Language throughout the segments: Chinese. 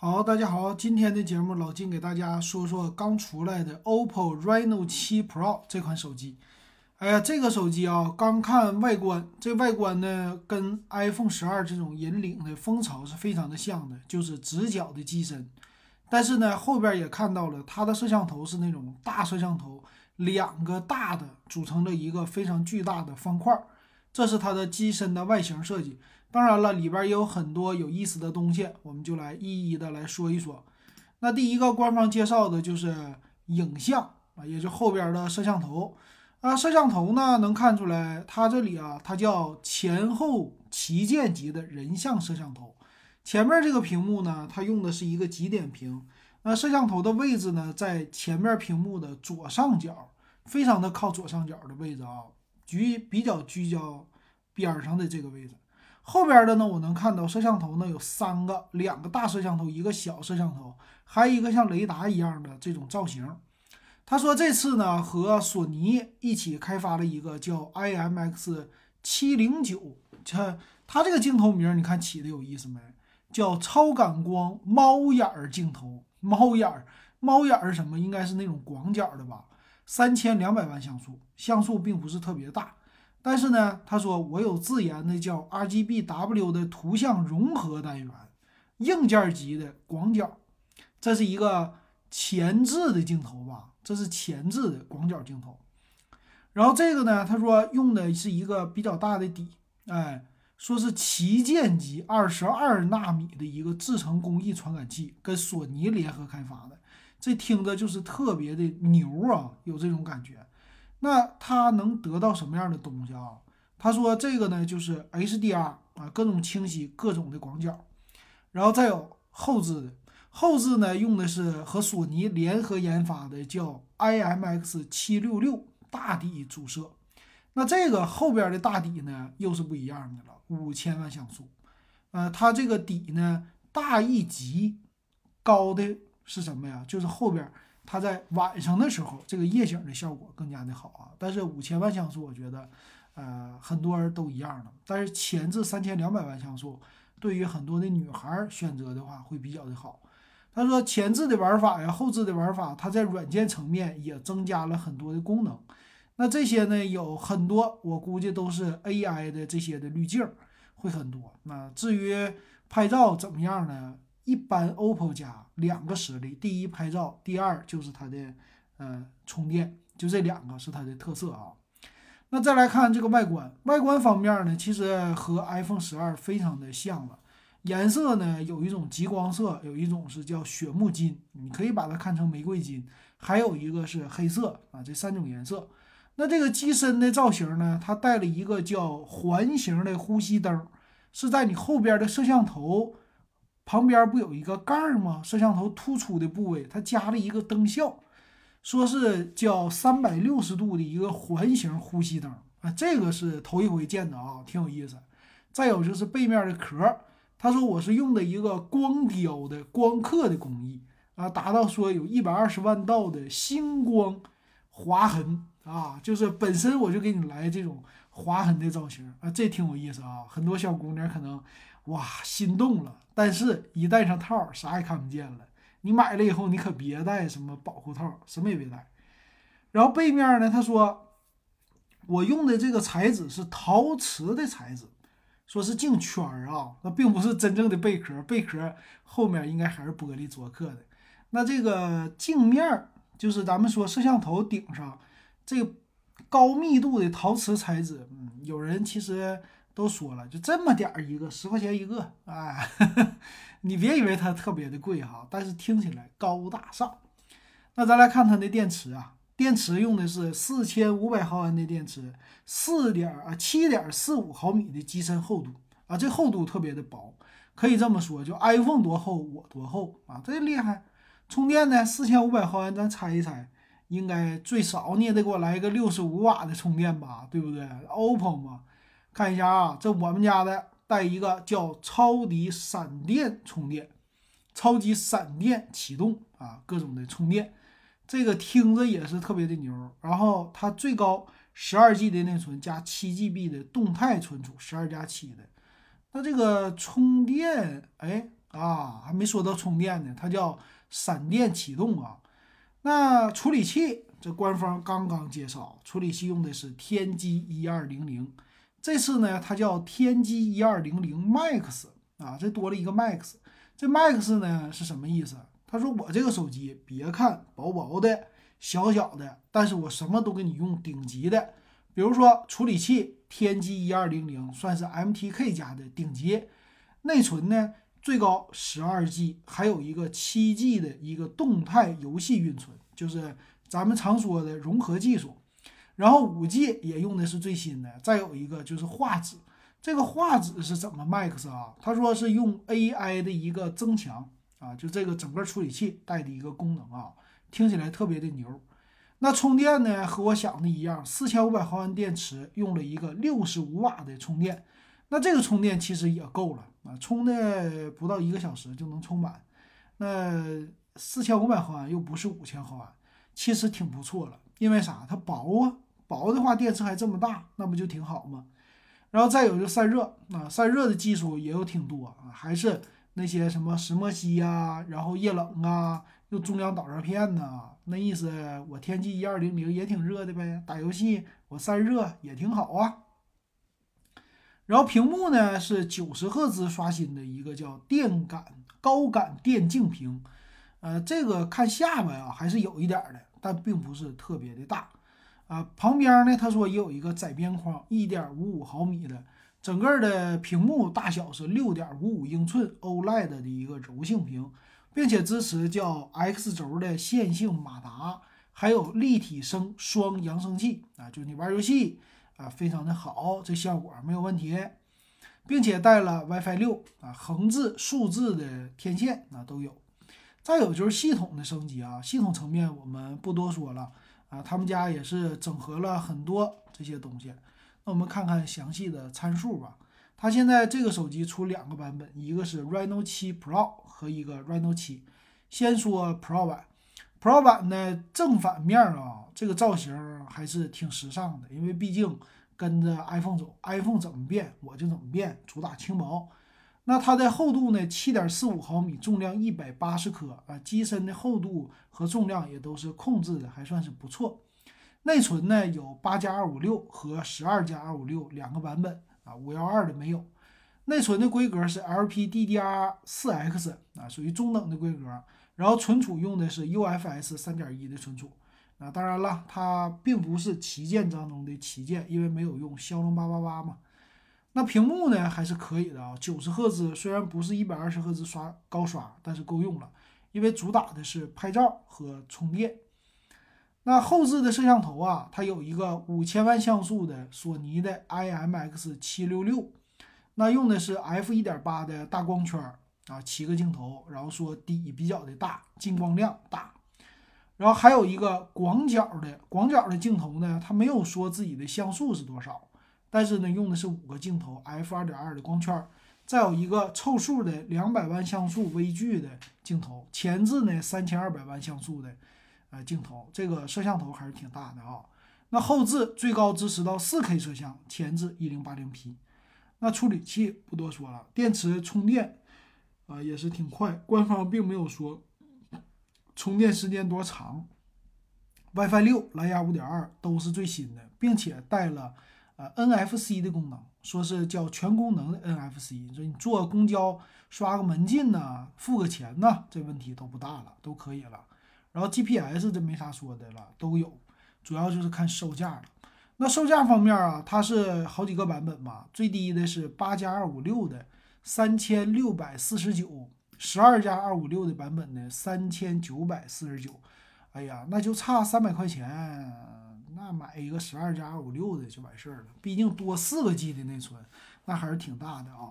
好，大家好，今天的节目老金给大家说说刚出来的 OPPO Reno7 Pro 这款手机。哎呀，这个手机啊，刚看外观，这外观呢跟 iPhone 十二这种引领的风潮是非常的像的，就是直角的机身。但是呢，后边也看到了它的摄像头是那种大摄像头，两个大的组成了一个非常巨大的方块，这是它的机身的外形设计。当然了，里边也有很多有意思的东西，我们就来一一的来说一说。那第一个官方介绍的就是影像啊，也就后边的摄像头啊。摄像头呢，能看出来它这里啊，它叫前后旗舰级的人像摄像头。前面这个屏幕呢，它用的是一个极点屏。那摄像头的位置呢，在前面屏幕的左上角，非常的靠左上角的位置啊，局比较聚焦边上的这个位置。后边的呢，我能看到摄像头呢有三个，两个大摄像头，一个小摄像头，还有一个像雷达一样的这种造型。他说这次呢和索尼一起开发了一个叫 IMX 七零九，这它这个镜头名你看起的有意思没？叫超感光猫眼儿镜头，猫眼儿，猫眼儿什么？应该是那种广角的吧？三千两百万像素，像素并不是特别大。但是呢，他说我有自研的叫 RGBW 的图像融合单元，硬件级的广角，这是一个前置的镜头吧？这是前置的广角镜头。然后这个呢，他说用的是一个比较大的底，哎，说是旗舰级二十二纳米的一个制程工艺传感器，跟索尼联合开发的，这听着就是特别的牛啊，有这种感觉。那它能得到什么样的东西啊？他说这个呢就是 HDR 啊，各种清晰，各种的广角，然后再有后置的，后置呢用的是和索尼联合研发的叫 IMX 七六六大底主摄。那这个后边的大底呢又是不一样的了，五千万像素。呃，它这个底呢大一级，高的是什么呀？就是后边。它在晚上的时候，这个夜景的效果更加的好啊。但是五千万像素，我觉得，呃，很多人都一样的。但是前置三千两百万像素，对于很多的女孩选择的话，会比较的好。他说前置的玩法呀，后置的玩法，它在软件层面也增加了很多的功能。那这些呢，有很多，我估计都是 AI 的这些的滤镜会很多。那至于拍照怎么样呢？一般 OPPO 家两个实力，第一拍照，第二就是它的呃充电，就这两个是它的特色啊。那再来看这个外观，外观方面呢，其实和 iPhone 十二非常的像了。颜色呢有一种极光色，有一种是叫雪木金，你可以把它看成玫瑰金，还有一个是黑色啊，这三种颜色。那这个机身的造型呢，它带了一个叫环形的呼吸灯，是在你后边的摄像头。旁边不有一个盖儿吗？摄像头突出的部位，它加了一个灯效，说是叫三百六十度的一个环形呼吸灯啊，这个是头一回见的啊，挺有意思。再有就是背面的壳，他说我是用的一个光雕的光刻的工艺啊，达到说有一百二十万道的星光划痕啊，就是本身我就给你来这种划痕的造型啊，这挺有意思啊，很多小姑娘可能。哇，心动了！但是，一戴上套，啥也看不见了。你买了以后，你可别戴什么保护套，什么也别戴。然后背面呢，他说我用的这个材质是陶瓷的材质，说是镜圈儿啊，那并不是真正的贝壳，贝壳后面应该还是玻璃琢刻的。那这个镜面就是咱们说摄像头顶上这个高密度的陶瓷材质，嗯，有人其实。都说了，就这么点儿一个，十块钱一个，哎，你别以为它特别的贵哈，但是听起来高大上。那咱来看它的电池啊，电池用的是四千五百毫安的电池，四点啊七点四五毫米的机身厚度啊，这厚度特别的薄，可以这么说，就 iPhone 多厚我多厚啊，这厉害。充电呢，四千五百毫安，咱猜一猜，应该最少你也得给我来一个六十五瓦的充电吧，对不对？OPPO 嘛。看一下啊，这我们家的带一个叫超级闪电充电，超级闪电启动啊，各种的充电，这个听着也是特别的牛。然后它最高十二 G 的内存加七 GB 的动态存储，十二加七的。那这个充电，哎，啊，还没说到充电呢，它叫闪电启动啊。那处理器，这官方刚刚介绍，处理器用的是天玑一二零零，这次呢，它叫天玑一二零零 Max 啊，这多了一个 Max。这 Max 呢是什么意思？他说我这个手机别看薄薄的、小小的，但是我什么都给你用顶级的，比如说处理器天玑一二零零算是 MTK 家的顶级，内存呢？最高十二 G，还有一个七 G 的一个动态游戏运存，就是咱们常说的融合技术。然后五 G 也用的是最新的，再有一个就是画质，这个画质是怎么 Max 啊？他说是用 AI 的一个增强啊，就这个整个处理器带的一个功能啊，听起来特别的牛。那充电呢，和我想的一样，四千五百毫安电池，用了一个六十五瓦的充电。那这个充电其实也够了啊，充的不到一个小时就能充满。那四千五百毫安又不是五千毫安，其实挺不错了。因为啥？它薄啊，薄的话电池还这么大，那不就挺好吗？然后再有就散热啊，散热的技术也有挺多啊，还是那些什么石墨烯呀，然后液冷啊，又中央导热片呐，那意思我天玑一二零零也挺热的呗，打游戏我散热也挺好啊。然后屏幕呢是九十赫兹刷新的一个叫电感高感电竞屏，呃，这个看下巴呀还是有一点的，但并不是特别的大，啊，旁边呢他说也有一个窄边框，一点五五毫米的，整个的屏幕大小是六点五五英寸 OLED 的一个柔性屏，并且支持叫 X 轴的线性马达，还有立体声双扬声器啊，就你玩游戏。啊，非常的好，这效果没有问题，并且带了 WiFi 六啊，横置、竖置的天线啊都有。再有就是系统的升级啊，系统层面我们不多说了啊，他们家也是整合了很多这些东西。那我们看看详细的参数吧。它现在这个手机出两个版本，一个是 Reno 7 Pro 和一个 Reno 7。先说 Pro 版，Pro 版呢正反面啊。这个造型还是挺时尚的，因为毕竟跟着 iPhone 走，iPhone 怎么变我就怎么变，主打轻薄。那它的厚度呢，七点四五毫米，重量一百八十克啊，机身的厚度和重量也都是控制的，还算是不错。内存呢有八加二五六和十二加二五六两个版本啊，五幺二的没有。内存的规格是 LPDDR4X 啊，属于中等的规格。然后存储用的是 UFS 三点一的存储。那当然了，它并不是旗舰当中的旗舰，因为没有用骁龙八八八嘛。那屏幕呢还是可以的啊，九十赫兹，虽然不是一百二十赫兹刷高刷，但是够用了，因为主打的是拍照和充电。那后置的摄像头啊，它有一个五千万像素的索尼的 IMX 七六六，那用的是 f 一点八的大光圈啊，七个镜头，然后说底比较的大，进光量大。然后还有一个广角的广角的镜头呢，它没有说自己的像素是多少，但是呢用的是五个镜头，f 二点二的光圈，再有一个凑数的两百万像素微距的镜头，前置呢三千二百万像素的呃镜头，这个摄像头还是挺大的啊。那后置最高支持到四 K 摄像，前置一零八零 P。那处理器不多说了，电池充电啊也是挺快，官方并没有说。充电时间多长？WiFi 六、蓝牙五点二都是最新的，并且带了呃 NFC 的功能，说是叫全功能的 NFC。说你坐公交刷个门禁呐，付个钱呐，这问题都不大了，都可以了。然后 GPS 这没啥说的了，都有，主要就是看售价了。那售价方面啊，它是好几个版本嘛，最低的是八加二五六的三千六百四十九。十二加二五六的版本呢，三千九百四十九，哎呀，那就差三百块钱，那买一个十二加二五六的就完事儿了。毕竟多四个 G 的内存，那还是挺大的啊。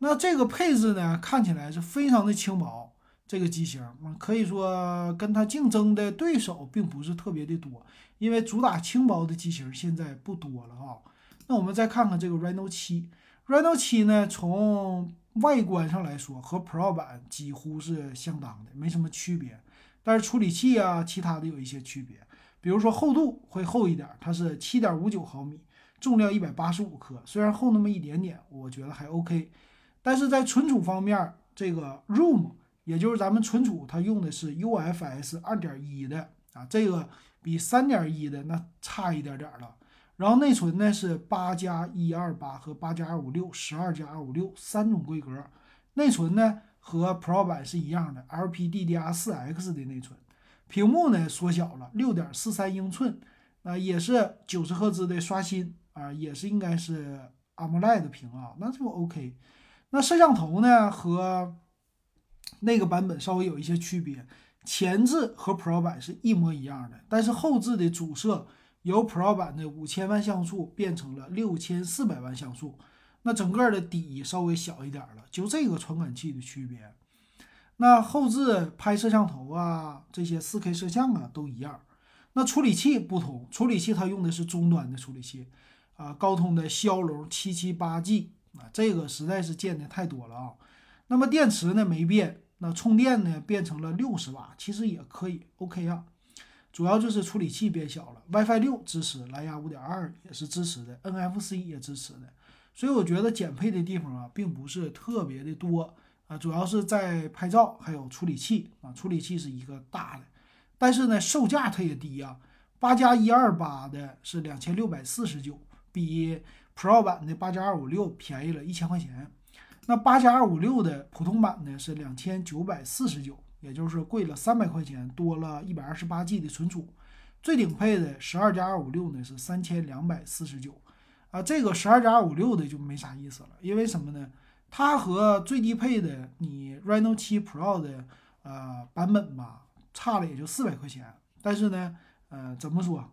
那这个配置呢，看起来是非常的轻薄，这个机型可以说跟它竞争的对手并不是特别的多，因为主打轻薄的机型现在不多了啊。那我们再看看这个 Reno 七，Reno 七呢，从外观上来说，和 Pro 版几乎是相当的，没什么区别。但是处理器啊，其他的有一些区别，比如说厚度会厚一点，它是七点五九毫米，重量一百八十五克，虽然厚那么一点点，我觉得还 OK。但是在存储方面，这个 ROM，也就是咱们存储，它用的是 UFS 二点一的啊，这个比三点一的那差一点点了。然后内存呢是八加一二八和八加二五六，十二加二五六三种规格。内存呢和 Pro 版是一样的，LPDDR4X 的内存。屏幕呢缩小了，六点四三英寸，啊也是九十赫兹的刷新啊，也是应该是 AMOLED 屏啊，那就 OK。那摄像头呢和那个版本稍微有一些区别，前置和 Pro 版是一模一样的，但是后置的主摄。由 Pro 版的五千万像素变成了六千四百万像素，那整个的底稍微小一点了，就这个传感器的区别。那后置拍摄像头啊，这些 4K 摄像啊都一样。那处理器不同，处理器它用的是中端的处理器啊，高通的骁龙七七八 G 啊，这个实在是见的太多了啊。那么电池呢没变，那充电呢变成了六十瓦，其实也可以 OK 啊。主要就是处理器变小了，WiFi 六支持，蓝牙五点二也是支持的，NFC 也支持的，所以我觉得减配的地方啊，并不是特别的多啊，主要是在拍照还有处理器啊，处理器是一个大的，但是呢，售价它也低啊，八加一二八的是两千六百四十九，比 Pro 版的八加二五六便宜了一千块钱，那八加二五六的普通版呢是两千九百四十九。也就是贵了三百块钱，多了一百二十八 G 的存储。最顶配的十二加二五六呢是三千两百四十九，啊，这个十二加二五六的就没啥意思了，因为什么呢？它和最低配的你 Reno 7 Pro 的呃版本吧，差了也就四百块钱。但是呢，呃，怎么说？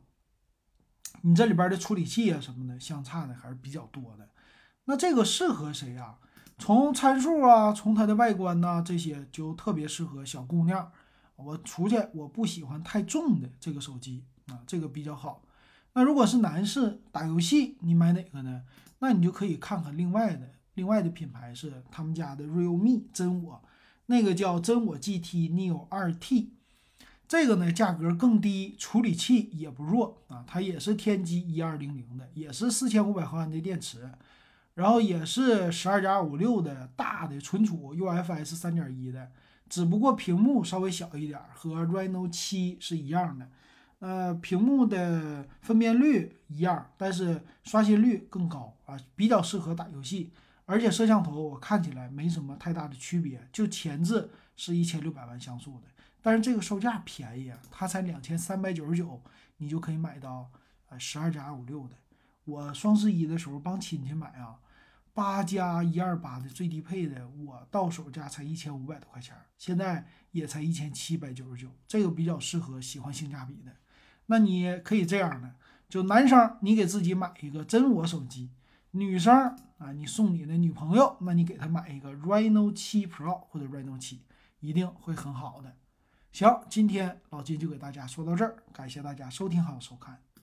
你这里边的处理器啊什么的相差的还是比较多的。那这个适合谁啊？从参数啊，从它的外观呐，这些就特别适合小姑娘。我出去我不喜欢太重的这个手机啊，这个比较好。那如果是男士打游戏，你买哪个呢？那你就可以看看另外的，另外的品牌是他们家的 Realme 真我，那个叫真我 GT Neo 2T，这个呢价格更低，处理器也不弱啊，它也是天玑一二零零的，也是四千五百毫安的电池。然后也是十二加二五六的大的存储，UFS 三点一的，只不过屏幕稍微小一点，和 Reno 七是一样的。呃，屏幕的分辨率一样，但是刷新率更高啊，比较适合打游戏。而且摄像头我看起来没什么太大的区别，就前置是一千六百万像素的，但是这个售价便宜啊，它才两千三百九十九，你就可以买到呃十二加二五六的。我双十一的时候帮亲戚买啊。八加一二八的最低配的，我到手价才一千五百多块钱，现在也才一千七百九十九，这个比较适合喜欢性价比的。那你可以这样的，就男生你给自己买一个真我手机，女生啊你送你的女朋友，那你给她买一个 Reno 七 Pro 或者 Reno 七，一定会很好的。行，今天老金就给大家说到这儿，感谢大家收听还有收看。